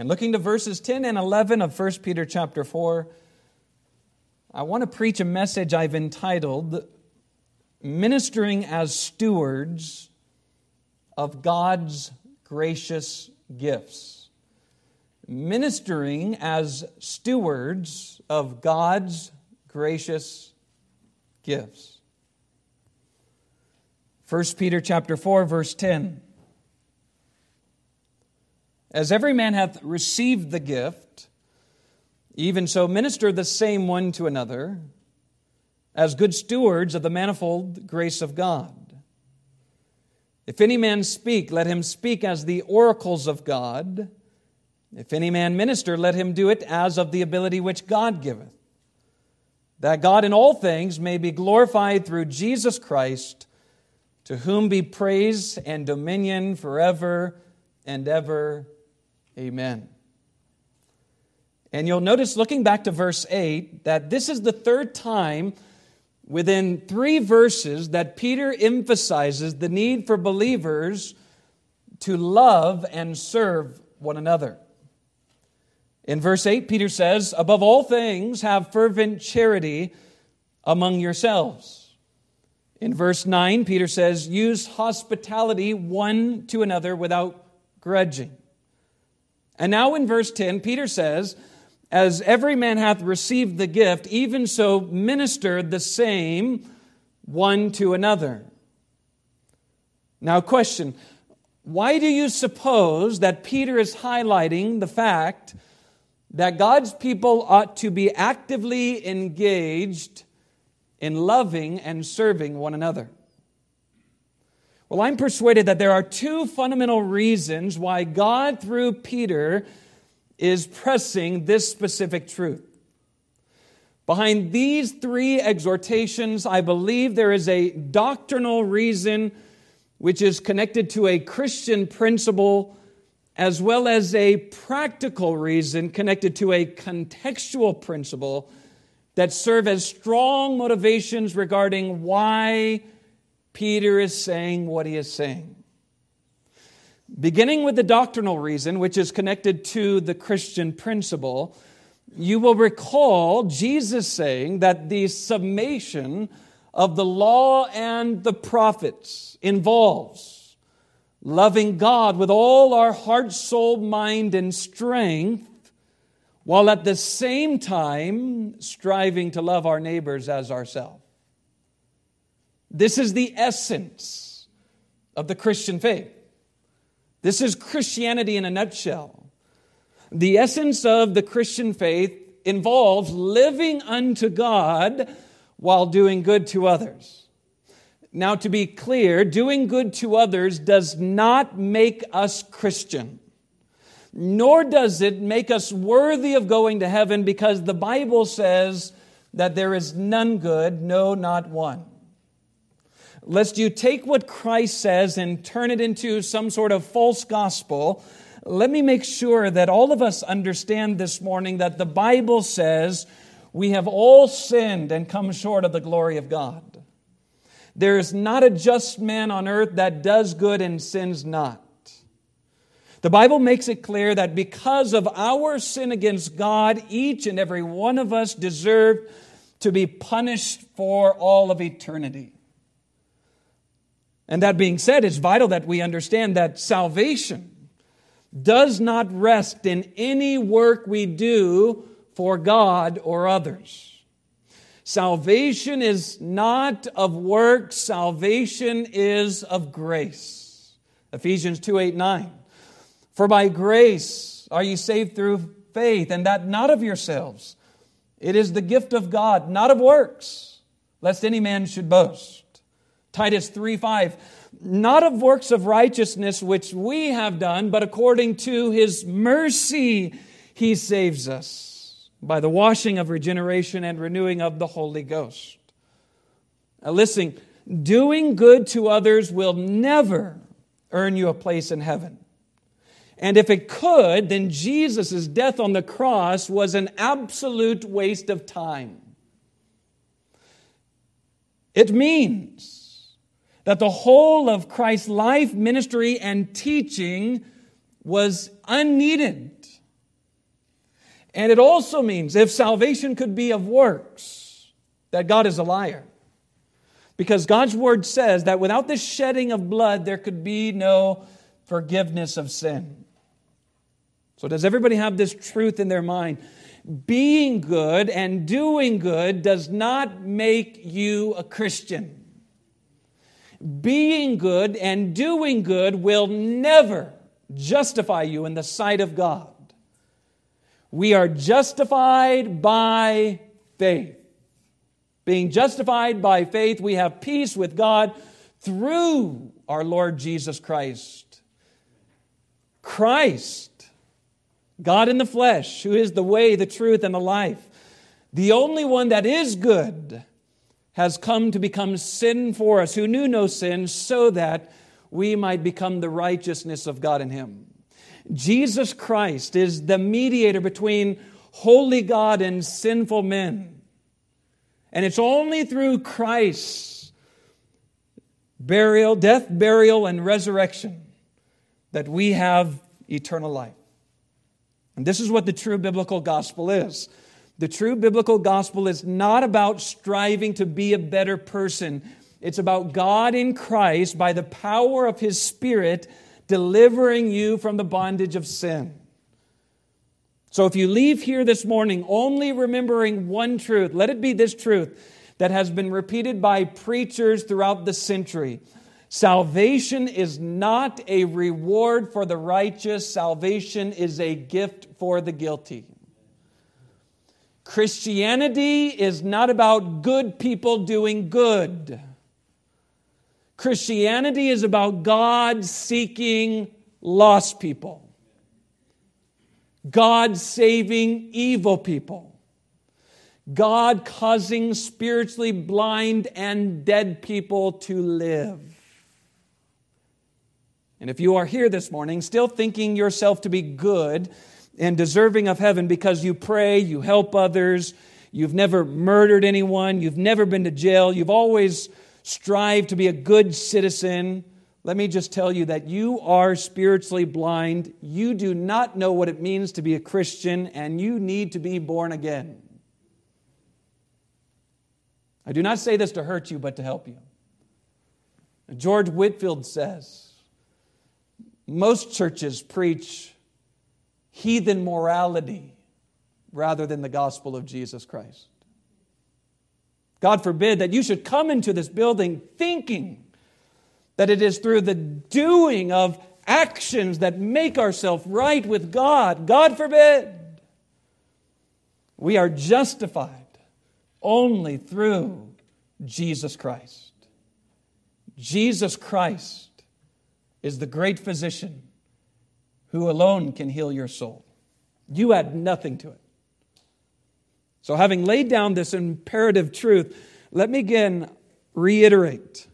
And looking to verses 10 and 11 of 1 Peter chapter 4, I want to preach a message I've entitled Ministering as Stewards of God's Gracious Gifts. Ministering as stewards of God's gracious gifts. 1 Peter chapter 4 verse 10 As every man hath received the gift even so minister the same one to another as good stewards of the manifold grace of God If any man speak let him speak as the oracles of God if any man minister let him do it as of the ability which God giveth that God in all things may be glorified through Jesus Christ to whom be praise and dominion forever and ever. Amen. And you'll notice, looking back to verse 8, that this is the third time within three verses that Peter emphasizes the need for believers to love and serve one another. In verse 8, Peter says, Above all things, have fervent charity among yourselves in verse 9, Peter says, Use hospitality one to another without grudging. And now in verse 10, Peter says, As every man hath received the gift, even so minister the same one to another. Now, question Why do you suppose that Peter is highlighting the fact that God's people ought to be actively engaged in loving and serving one another. Well, I'm persuaded that there are two fundamental reasons why God, through Peter, is pressing this specific truth. Behind these three exhortations, I believe there is a doctrinal reason which is connected to a Christian principle, as well as a practical reason connected to a contextual principle that serve as strong motivations regarding why Peter is saying what he is saying. Beginning with the doctrinal reason, which is connected to the Christian principle, you will recall Jesus saying that the summation of the law and the prophets involves loving God with all our heart, soul, mind, and strength while at the same time striving to love our neighbors as ourselves. This is the essence of the Christian faith. This is Christianity in a nutshell. The essence of the Christian faith involves living unto God while doing good to others. Now, to be clear, doing good to others does not make us Christian nor does it make us worthy of going to heaven because the Bible says that there is none good, no, not one. Lest you take what Christ says and turn it into some sort of false gospel, let me make sure that all of us understand this morning that the Bible says we have all sinned and come short of the glory of God. There is not a just man on earth that does good and sins not. The Bible makes it clear that because of our sin against God, each and every one of us deserve to be punished for all of eternity. And that being said, it's vital that we understand that salvation does not rest in any work we do for God or others. Salvation is not of works, salvation is of grace. Ephesians 2 8 9. For by grace are you saved through faith, and that not of yourselves. It is the gift of God, not of works, lest any man should boast. Titus 3 5. Not of works of righteousness which we have done, but according to his mercy he saves us by the washing of regeneration and renewing of the Holy Ghost. Now, listen, doing good to others will never earn you a place in heaven. And if it could, then Jesus' death on the cross was an absolute waste of time. It means that the whole of Christ's life, ministry, and teaching was unneeded And it also means if salvation could be of works, that God is a liar. Because God's word says that without the shedding of blood, there could be no forgiveness of sin. So, does everybody have this truth in their mind? Being good and doing good does not make you a Christian. Being good and doing good will never justify you in the sight of God. We are justified by faith. Being justified by faith, we have peace with God through our Lord Jesus Christ. Christ, God in the flesh, who is the way, the truth, and the life, the only one that is good, has come to become sin for us, who knew no sin, so that we might become the righteousness of God in him. Jesus Christ is the mediator between holy God and sinful men. And it's only through Christ's burial, death, burial, and resurrection that we have eternal life. And this is what the true biblical gospel is. The true biblical gospel is not about striving to be a better person. It's about God in Christ, by the power of His Spirit, delivering you from the bondage of sin. So if you leave here this morning only remembering one truth, let it be this truth that has been repeated by preachers throughout the century. Salvation is not a reward for the righteous, salvation is a gift for the guilty. Christianity is not about good people doing good. Christianity is about God seeking lost people, God saving evil people, God causing spiritually blind and dead people to live. And if you are here this morning still thinking yourself to be good and deserving of heaven because you pray, you help others, you've never murdered anyone, you've never been to jail, you've always strived to be a good citizen, let me just tell you that you are spiritually blind. You do not know what it means to be a Christian, and you need to be born again. I do not say this to hurt you, but to help you. George Whitefield says most churches preach heathen morality rather than the gospel of Jesus Christ. God forbid that you should come into this building thinking that it is through the doing of actions that make ourselves right with God. God forbid. We are justified only through Jesus Christ. Jesus Christ is the great physician who alone can heal your soul. You add nothing to it. So, having laid down this imperative truth, let me again reiterate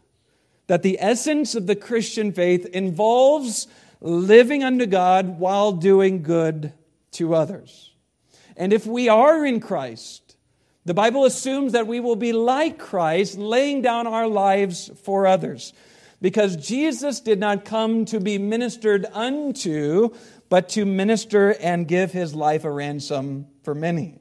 that the essence of the Christian faith involves living unto God while doing good to others. And if we are in Christ, the Bible assumes that we will be like Christ, laying down our lives for others. Because Jesus did not come to be ministered unto, but to minister and give his life a ransom for many.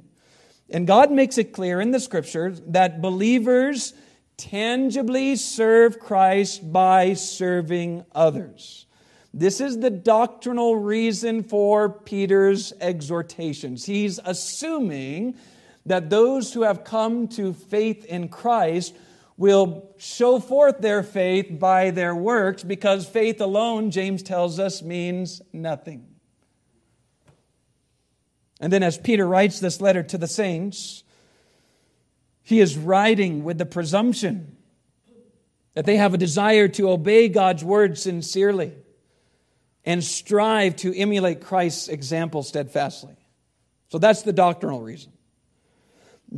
And God makes it clear in the scriptures that believers tangibly serve Christ by serving others. This is the doctrinal reason for Peter's exhortations. He's assuming that those who have come to faith in Christ will show forth their faith by their works because faith alone, James tells us, means nothing. And then, as Peter writes this letter to the saints, he is writing with the presumption that they have a desire to obey God's word sincerely and strive to emulate Christ's example steadfastly. So that's the doctrinal reason.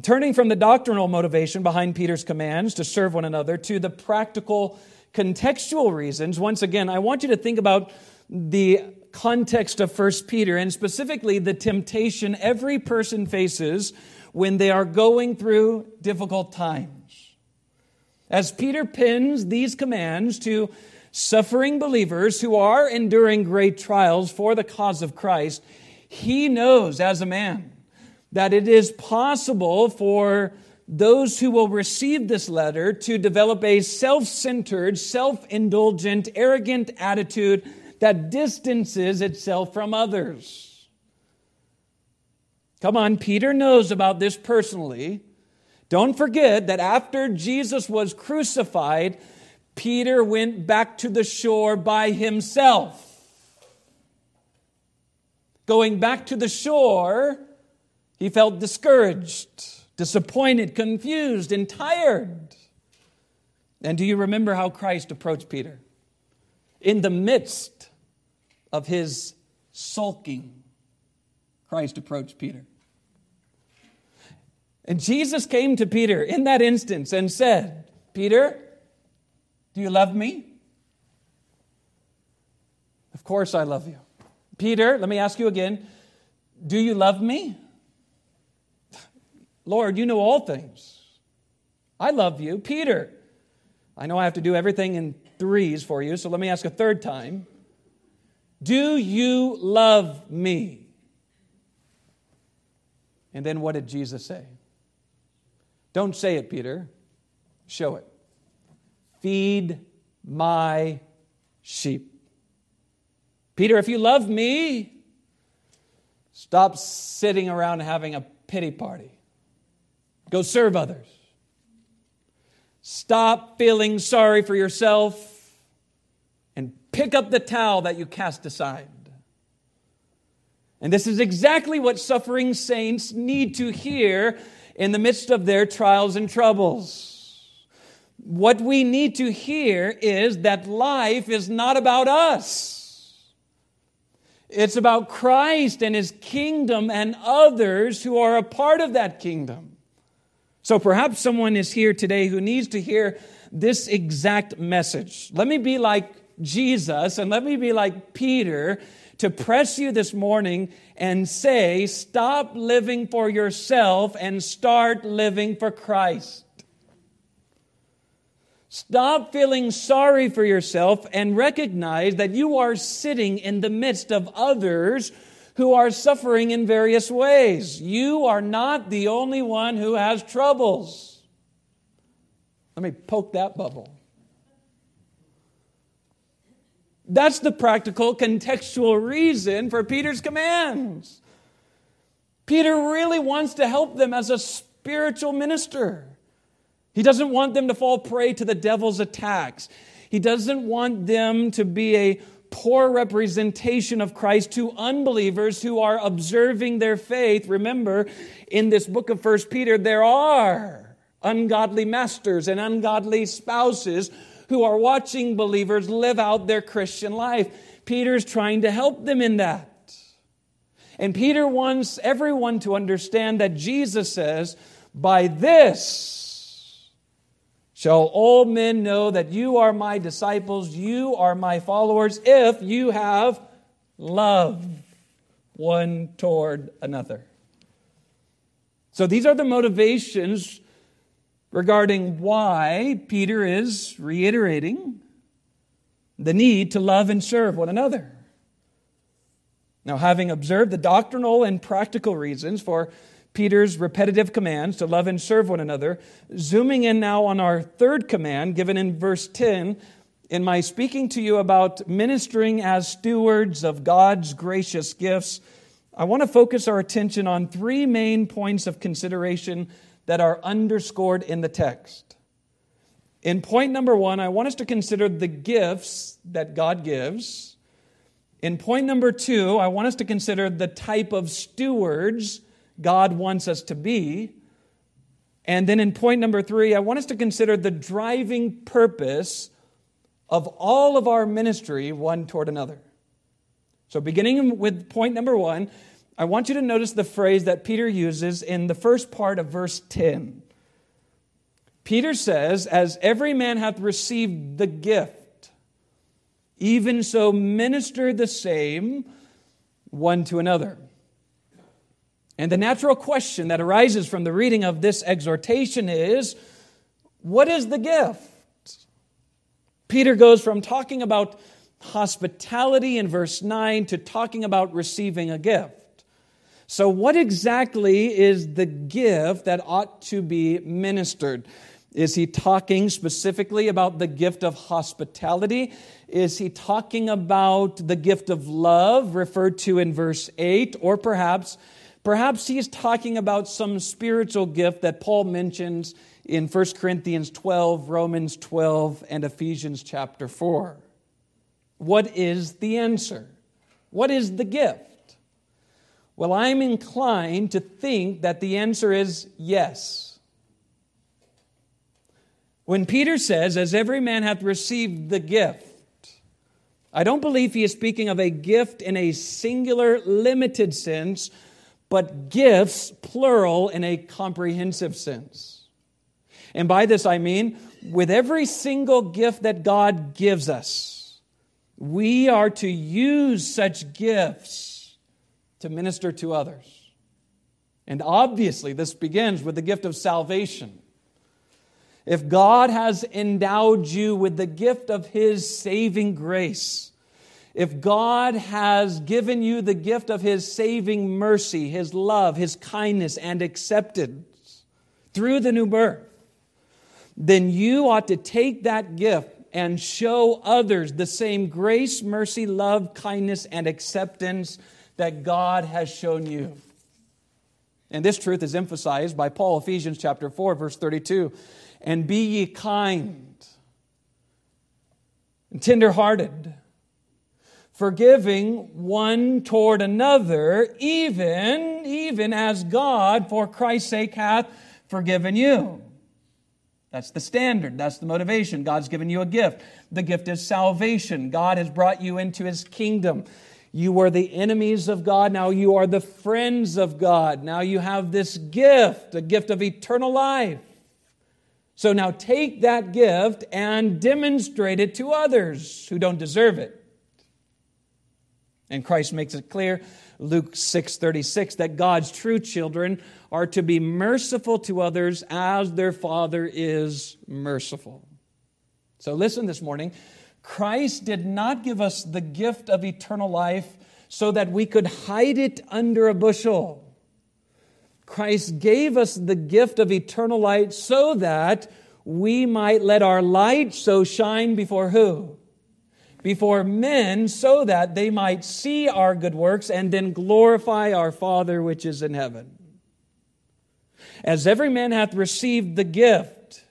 Turning from the doctrinal motivation behind Peter's commands to serve one another to the practical contextual reasons, once again, I want you to think about the context of 1 Peter, and specifically the temptation every person faces when they are going through difficult times. As Peter pins these commands to suffering believers who are enduring great trials for the cause of Christ, he knows as a man that it is possible for those who will receive this letter to develop a self centered, self indulgent, arrogant attitude that distances itself from others. Come on, Peter knows about this personally. Don't forget that after Jesus was crucified, Peter went back to the shore by himself. Going back to the shore, he felt discouraged, disappointed, confused, and tired. And do you remember how Christ approached Peter? In the midst of his sulking, Christ approached Peter. And Jesus came to Peter in that instance and said, Peter, do you love me? Of course I love you. Peter, let me ask you again, do you love me? Lord, you know all things. I love you. Peter, I know I have to do everything in threes for you, so let me ask a third time. Do you love me? And then what did Jesus say? Don't say it, Peter. Show it. Feed my sheep. Peter, if you love me, stop sitting around having a pity party. Go serve others. Stop feeling sorry for yourself and pick up the towel that you cast aside. And this is exactly what suffering saints need to hear in the midst of their trials and troubles. What we need to hear is that life is not about us. It's about Christ and his kingdom and others who are a part of that kingdom. So perhaps someone is here today who needs to hear this exact message. Let me be like Jesus and let me be like Peter to press you this morning and say, stop living for yourself and start living for Christ. Stop feeling sorry for yourself and recognize that you are sitting in the midst of others who are suffering in various ways. You are not the only one who has troubles. Let me poke that bubble. That's the practical, contextual reason for Peter's commands. Peter really wants to help them as a spiritual minister. He doesn't want them to fall prey to the devil's attacks. He doesn't want them to be a poor representation of Christ to unbelievers who are observing their faith. Remember, in this book of First Peter, there are ungodly masters and ungodly spouses who are watching believers live out their Christian life. Peter's trying to help them in that. And Peter wants everyone to understand that Jesus says, By this shall all men know that you are my disciples, you are my followers, if you have love one toward another. So these are the motivations regarding why Peter is reiterating the need to love and serve one another. Now, having observed the doctrinal and practical reasons for Peter's repetitive commands to love and serve one another, zooming in now on our third command given in verse 10, in my speaking to you about ministering as stewards of God's gracious gifts, I want to focus our attention on three main points of consideration that are underscored in the text. In point number one, I want us to consider the gifts that God gives. In point number two, I want us to consider the type of stewards God wants us to be. And then in point number three, I want us to consider the driving purpose of all of our ministry one toward another. So, beginning with point number one, I want you to notice the phrase that Peter uses in the first part of verse 10. Peter says, As every man hath received the gift, even so minister the same one to another. And the natural question that arises from the reading of this exhortation is what is the gift? Peter goes from talking about hospitality in verse 9 to talking about receiving a gift. So, what exactly is the gift that ought to be ministered? Is he talking specifically about the gift of hospitality? Is he talking about the gift of love referred to in verse 8? Or perhaps, perhaps he's talking about some spiritual gift that Paul mentions in 1 Corinthians 12, Romans 12, and Ephesians chapter 4. What is the answer? What is the gift? Well, I'm inclined to think that the answer is yes. When Peter says, As every man hath received the gift, I don't believe he is speaking of a gift in a singular, limited sense, but gifts, plural, in a comprehensive sense. And by this I mean, with every single gift that God gives us, we are to use such gifts to minister to others. And obviously, this begins with the gift of salvation. If God has endowed you with the gift of His saving grace, if God has given you the gift of His saving mercy, His love, His kindness, and acceptance through the new birth, then you ought to take that gift and show others the same grace, mercy, love, kindness, and acceptance that God has shown you. And this truth is emphasized by Paul, Ephesians chapter 4, verse 32. And be ye kind and tenderhearted, forgiving one toward another, even, even as God, for Christ's sake, hath forgiven you. That's the standard. That's the motivation. God's given you a gift. The gift is salvation. God has brought you into his kingdom. You were the enemies of God. Now you are the friends of God. Now you have this gift, a gift of eternal life. So now take that gift and demonstrate it to others who don't deserve it. And Christ makes it clear, Luke 6:36, that God's true children are to be merciful to others as their Father is merciful. So listen this morning. Christ did not give us the gift of eternal life so that we could hide it under a bushel. Christ gave us the gift of eternal light so that we might let our light so shine before who? Before men, so that they might see our good works and then glorify our Father which is in heaven. As every man hath received the gift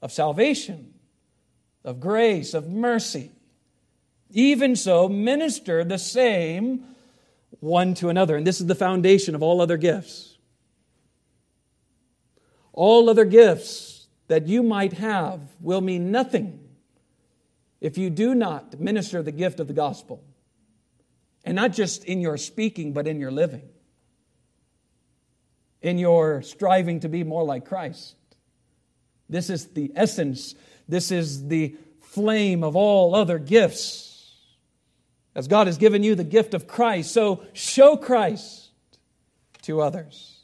of salvation, of grace, of mercy. Even so, minister the same one to another. And this is the foundation of all other gifts. All other gifts that you might have will mean nothing if you do not minister the gift of the gospel. And not just in your speaking, but in your living, in your striving to be more like Christ. This is the essence this is the flame of all other gifts. As God has given you the gift of Christ, so show Christ to others.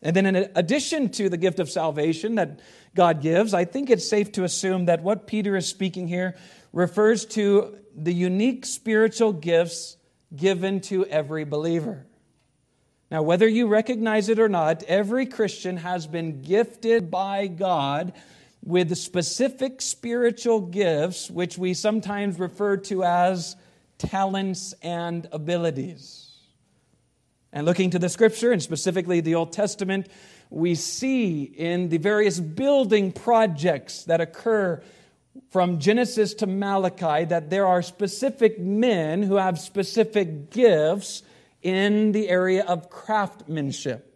And then, in addition to the gift of salvation that God gives, I think it's safe to assume that what Peter is speaking here refers to the unique spiritual gifts given to every believer. Now, whether you recognize it or not, every Christian has been gifted by God with specific spiritual gifts, which we sometimes refer to as talents and abilities. And looking to the scripture, and specifically the Old Testament, we see in the various building projects that occur from Genesis to Malachi that there are specific men who have specific gifts in the area of craftsmanship.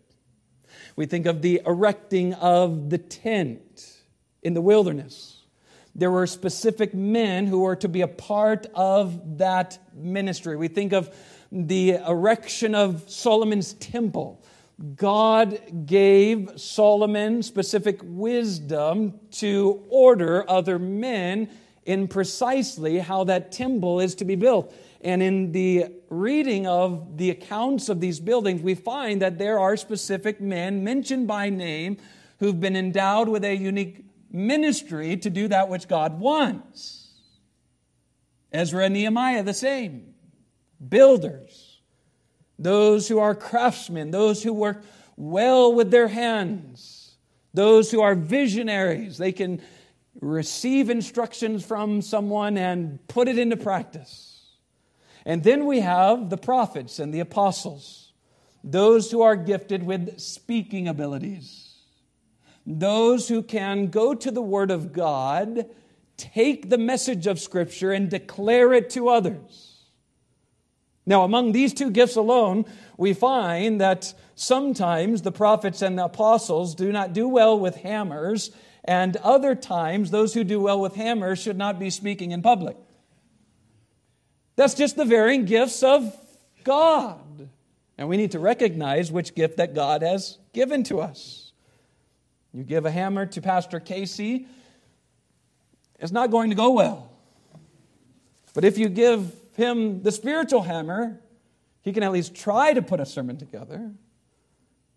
We think of the erecting of the tent in the wilderness. There were specific men who were to be a part of that ministry. We think of the erection of Solomon's temple. God gave Solomon specific wisdom to order other men in precisely how that temple is to be built. And in the reading of the accounts of these buildings, we find that there are specific men mentioned by name who've been endowed with a unique ministry to do that which God wants. Ezra and Nehemiah, the same. Builders. Those who are craftsmen, those who work well with their hands, those who are visionaries. They can receive instructions from someone and put it into practice. And then we have the prophets and the apostles, those who are gifted with speaking abilities, those who can go to the Word of God, take the message of Scripture, and declare it to others. Now, among these two gifts alone, we find that sometimes the prophets and the apostles do not do well with hammers, and other times those who do well with hammers should not be speaking in public. That's just the varying gifts of God. And we need to recognize which gift that God has given to us. You give a hammer to Pastor Casey, it's not going to go well. But if you give him the spiritual hammer, he can at least try to put a sermon together.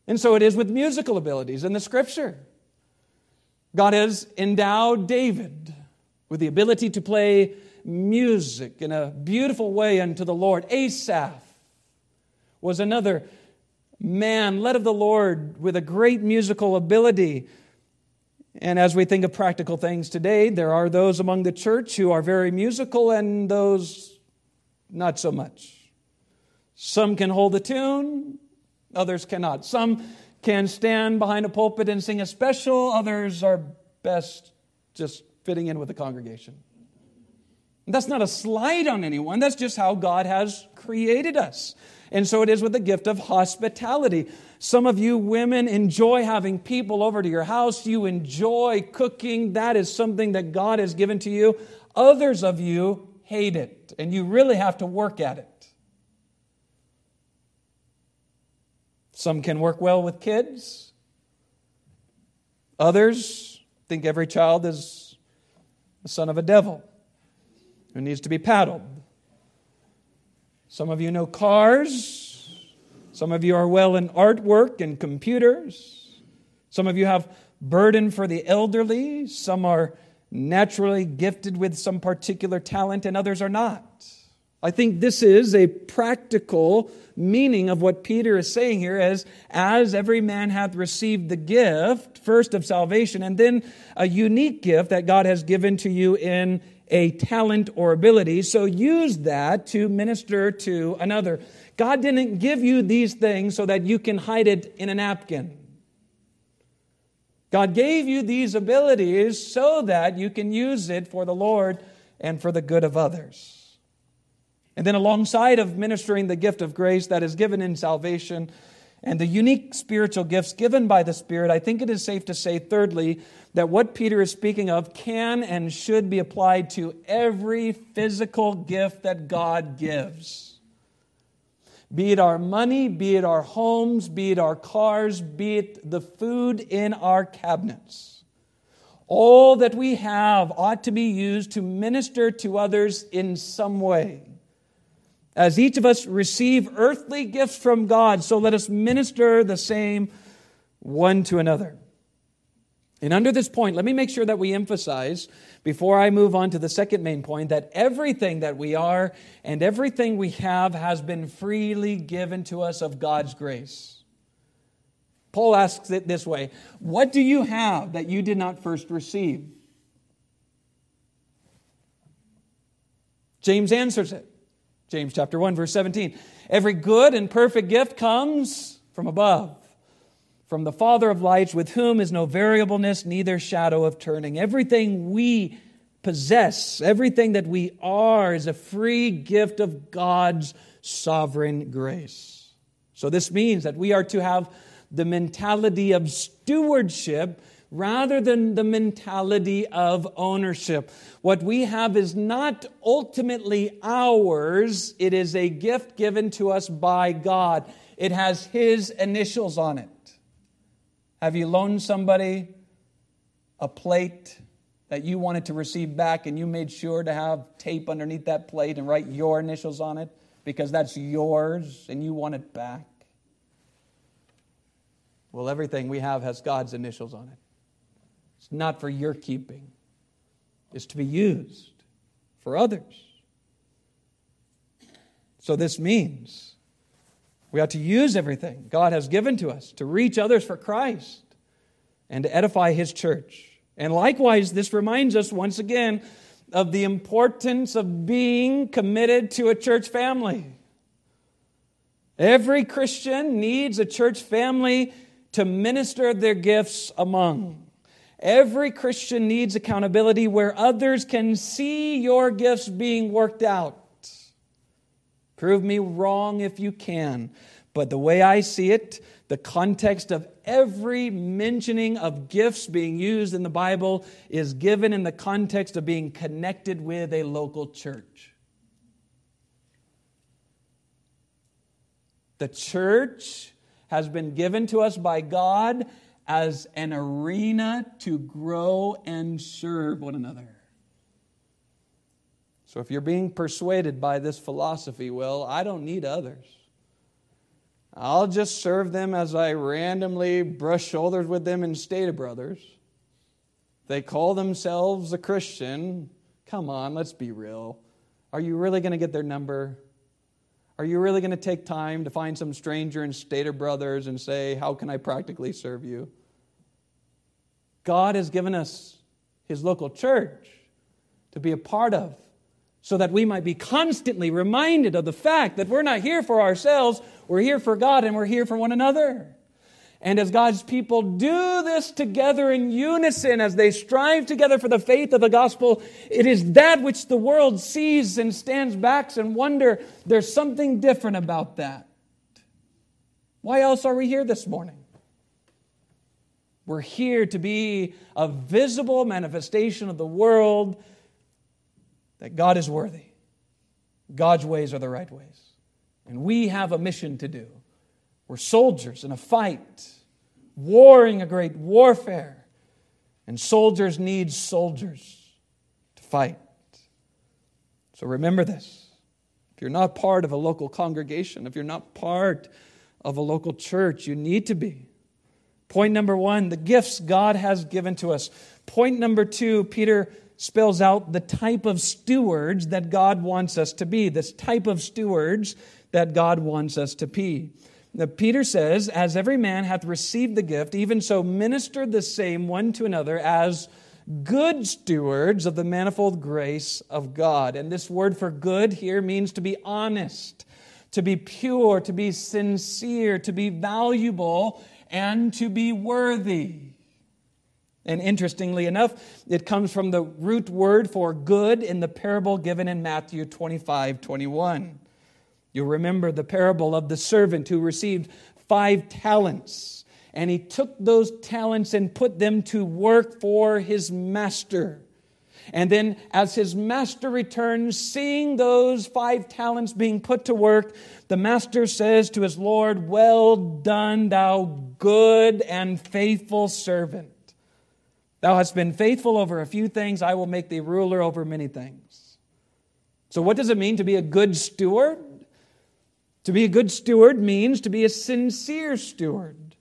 And so it is with musical abilities in the scripture. God has endowed David with the ability to play music in a beautiful way unto the Lord. Asaph was another man led of the Lord with a great musical ability. And as we think of practical things today, there are those among the church who are very musical and those not so much. Some can hold a tune, others cannot. Some can stand behind a pulpit and sing a special, others are best just fitting in with the congregation. That's not a slight on anyone, that's just how God has created us. And so it is with the gift of hospitality. Some of you women enjoy having people over to your house. You enjoy cooking. That is something that God has given to you. Others of you hate it, and you really have to work at it. Some can work well with kids. Others think every child is the son of a devil who needs to be paddled. Some of you know cars. Some of you are well in artwork and computers. Some of you have burden for the elderly. Some are naturally gifted with some particular talent and others are not. I think this is a practical meaning of what Peter is saying here as as every man hath received the gift first of salvation and then a unique gift that God has given to you in a talent or ability so use that to minister to another. God didn't give you these things so that you can hide it in a napkin. God gave you these abilities so that you can use it for the Lord and for the good of others. And then, alongside of ministering the gift of grace that is given in salvation and the unique spiritual gifts given by the Spirit, I think it is safe to say, thirdly, that what Peter is speaking of can and should be applied to every physical gift that God gives be it our money, be it our homes, be it our cars, be it the food in our cabinets. All that we have ought to be used to minister to others in some way. As each of us receive earthly gifts from God, so let us minister the same one to another. And under this point, let me make sure that we emphasize before I move on to the second main point, that everything that we are and everything we have has been freely given to us of God's grace. Paul asks it this way What do you have that you did not first receive? James answers it. James chapter 1 verse 17. Every good and perfect gift comes from above from the Father of lights, with whom is no variableness, neither shadow of turning. Everything we possess, everything that we are, is a free gift of God's sovereign grace. So, this means that we are to have the mentality of stewardship rather than the mentality of ownership. What we have is not ultimately ours, it is a gift given to us by God. It has His initials on it. Have you loaned somebody a plate that you wanted to receive back and you made sure to have tape underneath that plate and write your initials on it because that's yours and you want it back? Well, everything we have has God's initials on it. It's not for your keeping, it's to be used for others. So this means We ought to use everything God has given to us to reach others for Christ and to edify His church. And likewise, this reminds us once again of the importance of being committed to a church family. Every Christian needs a church family to minister their gifts among. Every Christian needs accountability where others can see your gifts being worked out. Prove me wrong if you can. But the way I see it, the context of every mentioning of gifts being used in the Bible is given in the context of being connected with a local church. The church has been given to us by God as an arena to grow and serve one another. So if you're being persuaded by this philosophy, well, I don't need others. I'll just serve them as I randomly brush shoulders with them in Stater Brothers. They call themselves a Christian. Come on, let's be real. Are you really going to get their number? Are you really going to take time to find some stranger in Stater Brothers and say, How can I practically serve you? God has given us His local church to be a part of so that we might be constantly reminded of the fact that we're not here for ourselves, we're here for God and we're here for one another. And as God's people do this together in unison, as they strive together for the faith of the gospel, it is that which the world sees and stands back and wonder there's something different about that. Why else are we here this morning? We're here to be a visible manifestation of the world that God is worthy. God's ways are the right ways. And we have a mission to do. We're soldiers in a fight, warring a great warfare. And soldiers need soldiers to fight. So remember this. If you're not part of a local congregation, if you're not part of a local church, you need to be. Point number one, the gifts God has given to us. Point number two, Peter spells out the type of stewards that God wants us to be, this type of stewards that God wants us to be. Now, Peter says, As every man hath received the gift, even so minister the same one to another as good stewards of the manifold grace of God. And this word for good here means to be honest, to be pure, to be sincere, to be valuable, and to be worthy. And interestingly enough, it comes from the root word for good in the parable given in Matthew 25 21. You'll remember the parable of the servant who received five talents, and he took those talents and put them to work for his master. And then, as his master returns, seeing those five talents being put to work, the master says to his Lord, Well done, thou good and faithful servant. Thou hast been faithful over a few things, I will make thee ruler over many things. So, what does it mean to be a good steward? To be a good steward means to be a sincere steward.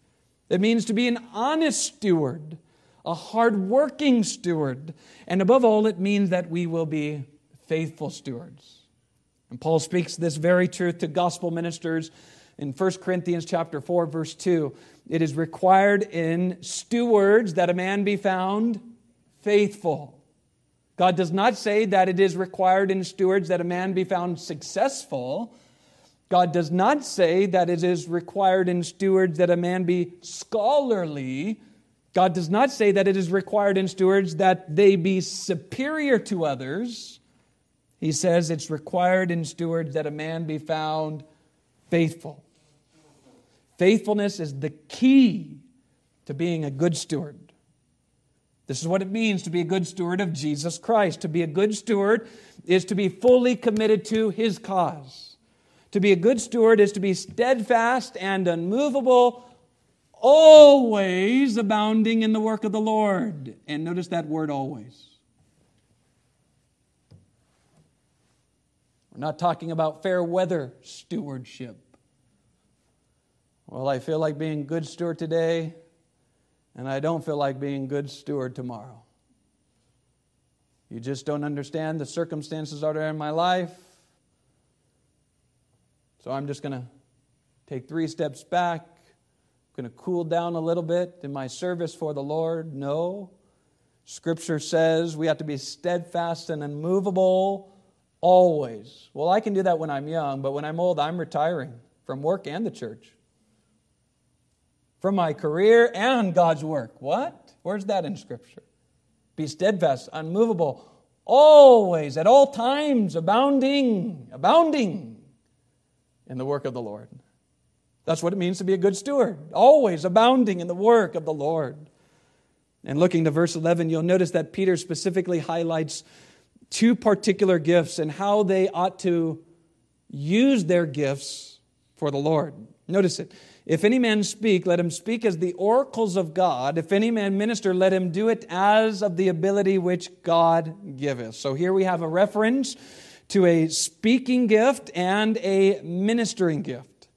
It means to be an honest steward, a hardworking steward. And above all, it means that we will be faithful stewards. And Paul speaks this very truth to gospel ministers in 1 Corinthians chapter 4 verse 2 it is required in stewards that a man be found faithful. God does not say that it is required in stewards that a man be found successful. God does not say that it is required in stewards that a man be scholarly. God does not say that it is required in stewards that they be superior to others. He says it's required in stewards that a man be found faithful. Faithfulness is the key to being a good steward. This is what it means to be a good steward of Jesus Christ. To be a good steward is to be fully committed to his cause. To be a good steward is to be steadfast and unmovable, always abounding in the work of the Lord. And notice that word always. We're not talking about fair weather stewardship. Well, I feel like being good steward today, and I don't feel like being good steward tomorrow. You just don't understand the circumstances that are in my life. So I'm just going to take three steps back, I'm going to cool down a little bit in my service for the Lord. No. Scripture says we have to be steadfast and unmovable always. Well, I can do that when I'm young, but when I'm old, I'm retiring from work and the church, from my career and God's work. What? Where's that in Scripture? Be steadfast, unmovable, always, at all times, abounding, abounding in the work of the Lord. That's what it means to be a good steward, always abounding in the work of the Lord. And looking to verse 11, you'll notice that Peter specifically highlights two particular gifts and how they ought to use their gifts for the Lord. Notice it. If any man speak, let him speak as the oracles of God. If any man minister, let him do it as of the ability which God giveth. So here we have a reference to a speaking gift and a ministering gift.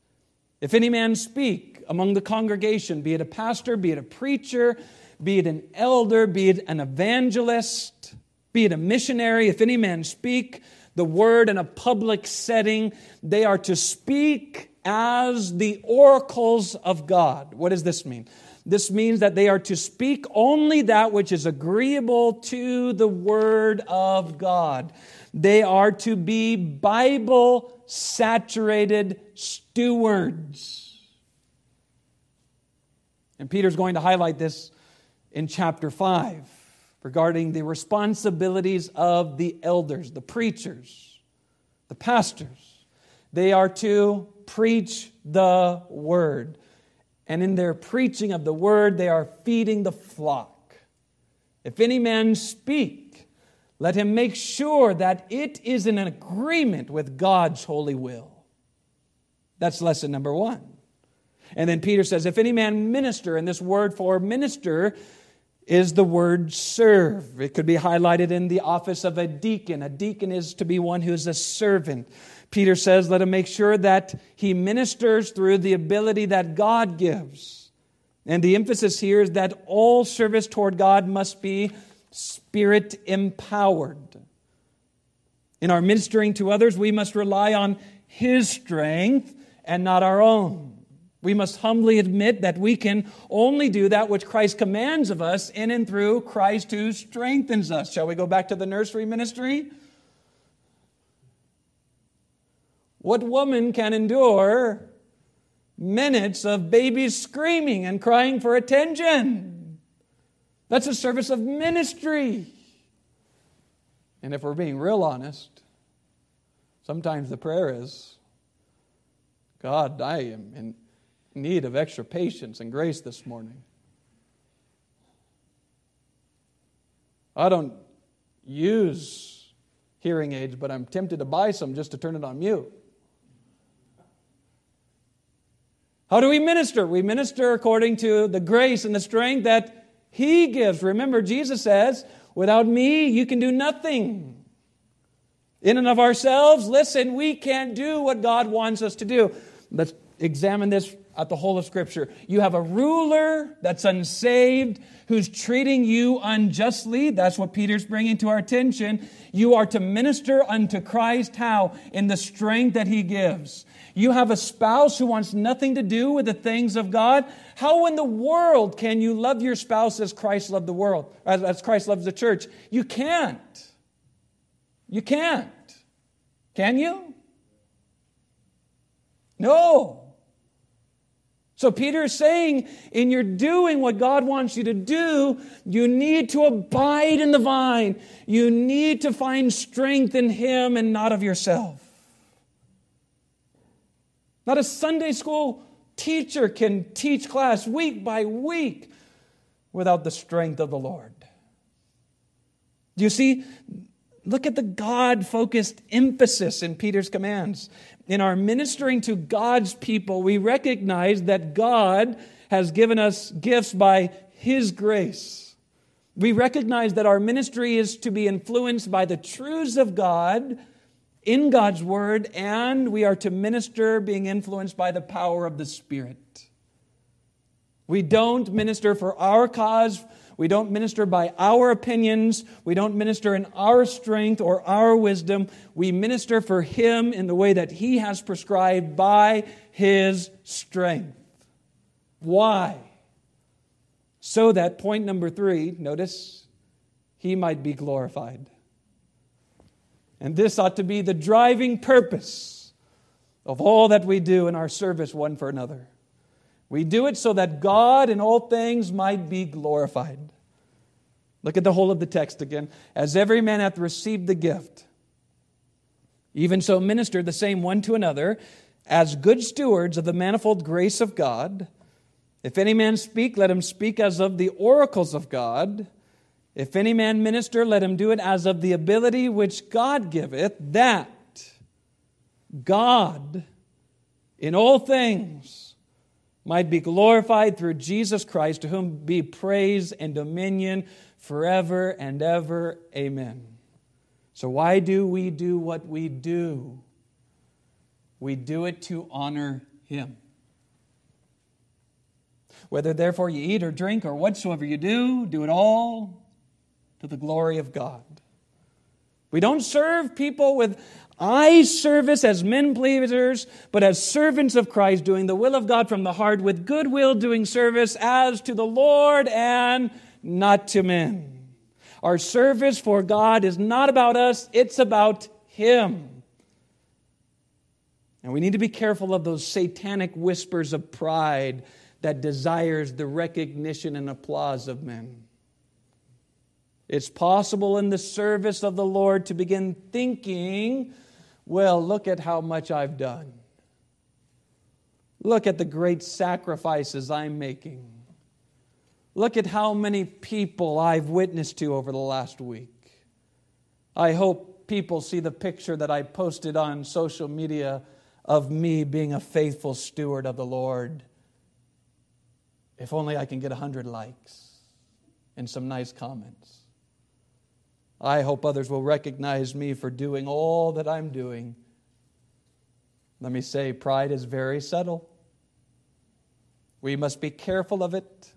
If any man speak among the congregation, be it a pastor, be it a preacher, be it an elder, be it an evangelist, be it a missionary, if any man speak the word in a public setting, they are to speak as the oracles of God. What does this mean? This means that they are to speak only that which is agreeable to the Word of God. They are to be Bible saturated stewards. And Peter's going to highlight this in chapter 5 regarding the responsibilities of the elders, the preachers, the pastors. They are to preach the word. And in their preaching of the word, they are feeding the flock. If any man speak, let him make sure that it is in agreement with God's holy will. That's lesson number one. And then Peter says, If any man minister, and this word for minister is the word serve. It could be highlighted in the office of a deacon. A deacon is to be one who is a servant. Peter says, let him make sure that he ministers through the ability that God gives. And the emphasis here is that all service toward God must be spirit empowered. In our ministering to others, we must rely on his strength and not our own. We must humbly admit that we can only do that which Christ commands of us in and through Christ who strengthens us. Shall we go back to the nursery ministry? What woman can endure minutes of babies screaming and crying for attention? That's a service of ministry. And if we're being real honest, sometimes the prayer is God, I am in need of extra patience and grace this morning. I don't use hearing aids, but I'm tempted to buy some just to turn it on mute. How do we minister? We minister according to the grace and the strength that He gives. Remember, Jesus says, Without me, you can do nothing. In and of ourselves, listen, we can't do what God wants us to do. Let's examine this at the whole of Scripture. You have a ruler that's unsaved who's treating you unjustly. That's what Peter's bringing to our attention. You are to minister unto Christ. How? In the strength that he gives. You have a spouse who wants nothing to do with the things of God. How in the world can you love your spouse as Christ loved the world, as Christ loves the church? You can't. You can't. Can you? No. So Peter is saying, in your doing what God wants you to do, you need to abide in the vine. You need to find strength in Him and not of yourself. Not a Sunday school teacher can teach class week by week without the strength of the Lord. Do you see? Look at the God focused emphasis in Peter's commands. In our ministering to God's people, we recognize that God has given us gifts by His grace. We recognize that our ministry is to be influenced by the truths of God in God's Word, and we are to minister being influenced by the power of the Spirit. We don't minister for our cause. We don't minister by our opinions. We don't minister in our strength or our wisdom. We minister for Him in the way that He has prescribed by His strength. Why? So that, point number three, notice, He might be glorified. And this ought to be the driving purpose of all that we do in our service one for another. We do it so that God in all things might be glorified. Look at the whole of the text again. As every man hath received the gift, even so minister the same one to another, as good stewards of the manifold grace of God. If any man speak, let him speak as of the oracles of God. If any man minister, let him do it as of the ability which God giveth, that God in all things might be glorified through Jesus Christ, to whom be praise and dominion forever and ever. Amen. So, why do we do what we do? We do it to honor Him. Whether therefore you eat or drink or whatsoever you do, do it all to the glory of God. We don't serve people with eye service as men pleasers, but as servants of Christ, doing the will of God from the heart with goodwill, doing service as to the Lord and not to men. Our service for God is not about us, it's about Him. And we need to be careful of those satanic whispers of pride that desires the recognition and applause of men. It's possible in the service of the Lord to begin thinking well, look at how much I've done. Look at the great sacrifices I'm making. Look at how many people I've witnessed to over the last week. I hope people see the picture that I posted on social media of me being a faithful steward of the Lord. If only I can get 100 likes and some nice comments. I hope others will recognize me for doing all that I'm doing. Let me say, pride is very subtle. We must be careful of it.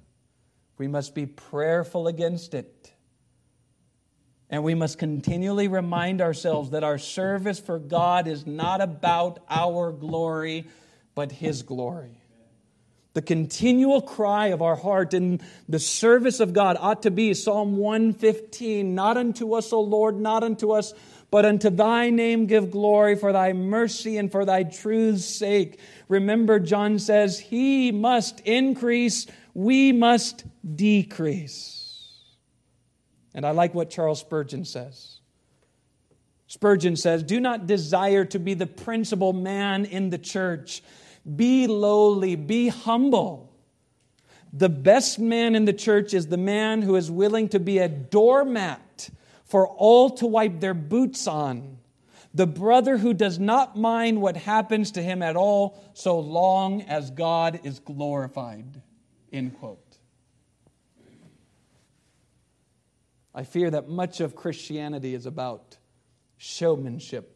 We must be prayerful against it. And we must continually remind ourselves that our service for God is not about our glory, but His glory. The continual cry of our heart in the service of God ought to be Psalm 115 Not unto us, O Lord, not unto us, but unto thy name give glory for thy mercy and for thy truth's sake. Remember, John says, He must increase, we must decrease. And I like what Charles Spurgeon says. Spurgeon says, Do not desire to be the principal man in the church be lowly, be humble. The best man in the church is the man who is willing to be a doormat for all to wipe their boots on. The brother who does not mind what happens to him at all, so long as God is glorified. End quote. I fear that much of Christianity is about showmanship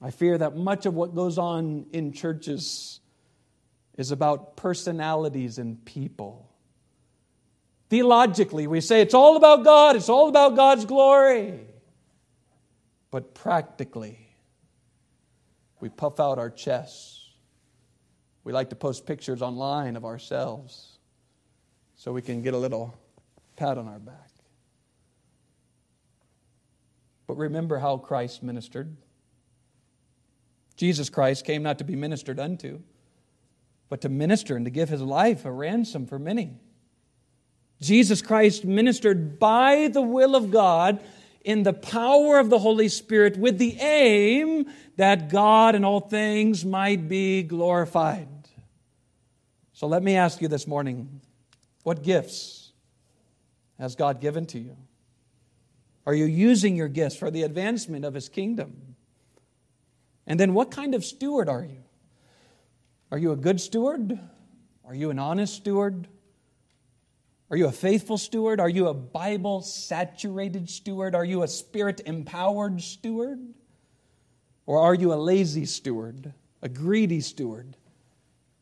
I fear that much of what goes on in churches is about personalities and people. Theologically, we say it's all about God, it's all about God's glory. But practically, we puff out our chests. We like to post pictures online of ourselves so we can get a little pat on our back. But remember how Christ ministered. Jesus Christ came not to be ministered unto, but to minister and to give his life a ransom for many. Jesus Christ ministered by the will of God in the power of the Holy Spirit with the aim that God in all things might be glorified. So let me ask you this morning what gifts has God given to you? Are you using your gifts for the advancement of his kingdom? And then, what kind of steward are you? Are you a good steward? Are you an honest steward? Are you a faithful steward? Are you a Bible saturated steward? Are you a spirit empowered steward? Or are you a lazy steward, a greedy steward,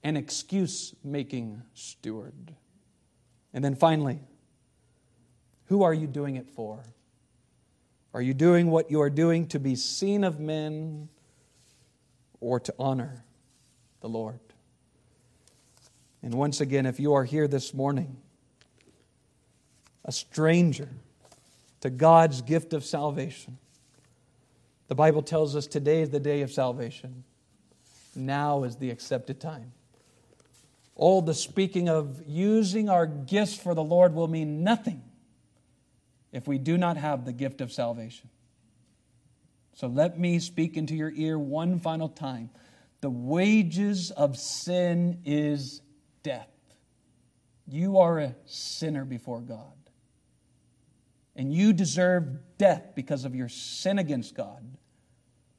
an excuse making steward. And then finally, who are you doing it for? Are you doing what you are doing to be seen of men or to honor the Lord? And once again, if you are here this morning, a stranger to God's gift of salvation, the Bible tells us today is the day of salvation. Now is the accepted time. All the speaking of using our gifts for the Lord will mean nothing if we do not have the gift of salvation. So let me speak into your ear one final time. The wages of sin is death. You are a sinner before God. And you deserve death because of your sin against God.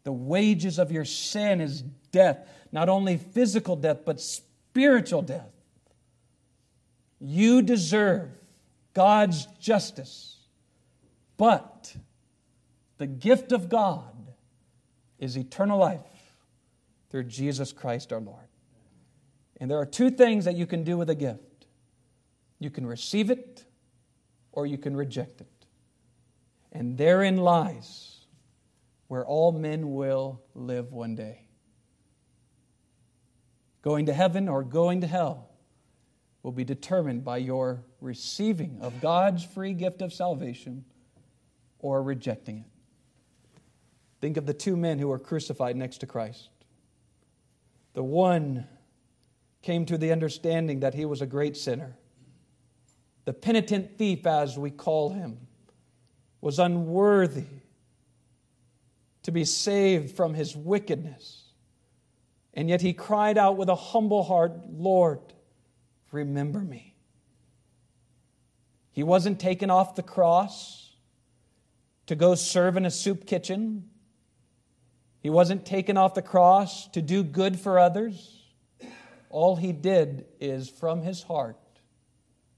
The wages of your sin is death, not only physical death, but spiritual death. You deserve God's justice, but the gift of God is eternal life through Jesus Christ our Lord. And there are two things that you can do with a gift you can receive it or you can reject it. And therein lies where all men will live one day. Going to heaven or going to hell will be determined by your receiving of God's free gift of salvation or rejecting it. Think of the two men who were crucified next to Christ. The one came to the understanding that he was a great sinner. The penitent thief, as we call him, was unworthy to be saved from his wickedness. And yet he cried out with a humble heart, Lord, remember me. He wasn't taken off the cross to go serve in a soup kitchen. He wasn't taken off the cross to do good for others. All he did is, from his heart,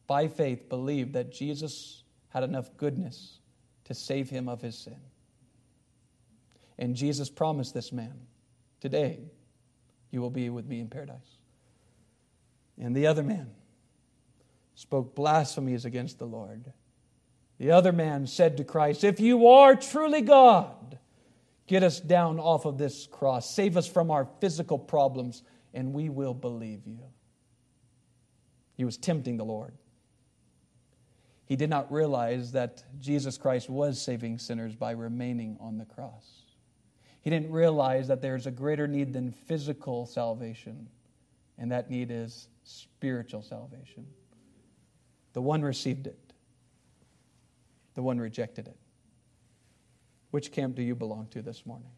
by faith, believe that Jesus had enough goodness to save him of his sin. And Jesus promised this man, Today you will be with me in paradise. And the other man spoke blasphemies against the Lord. The other man said to Christ, If you are truly God, get us down off of this cross, save us from our physical problems, and we will believe you. He was tempting the Lord. He did not realize that Jesus Christ was saving sinners by remaining on the cross. He didn't realize that there's a greater need than physical salvation, and that need is spiritual salvation. The one received it, the one rejected it. Which camp do you belong to this morning?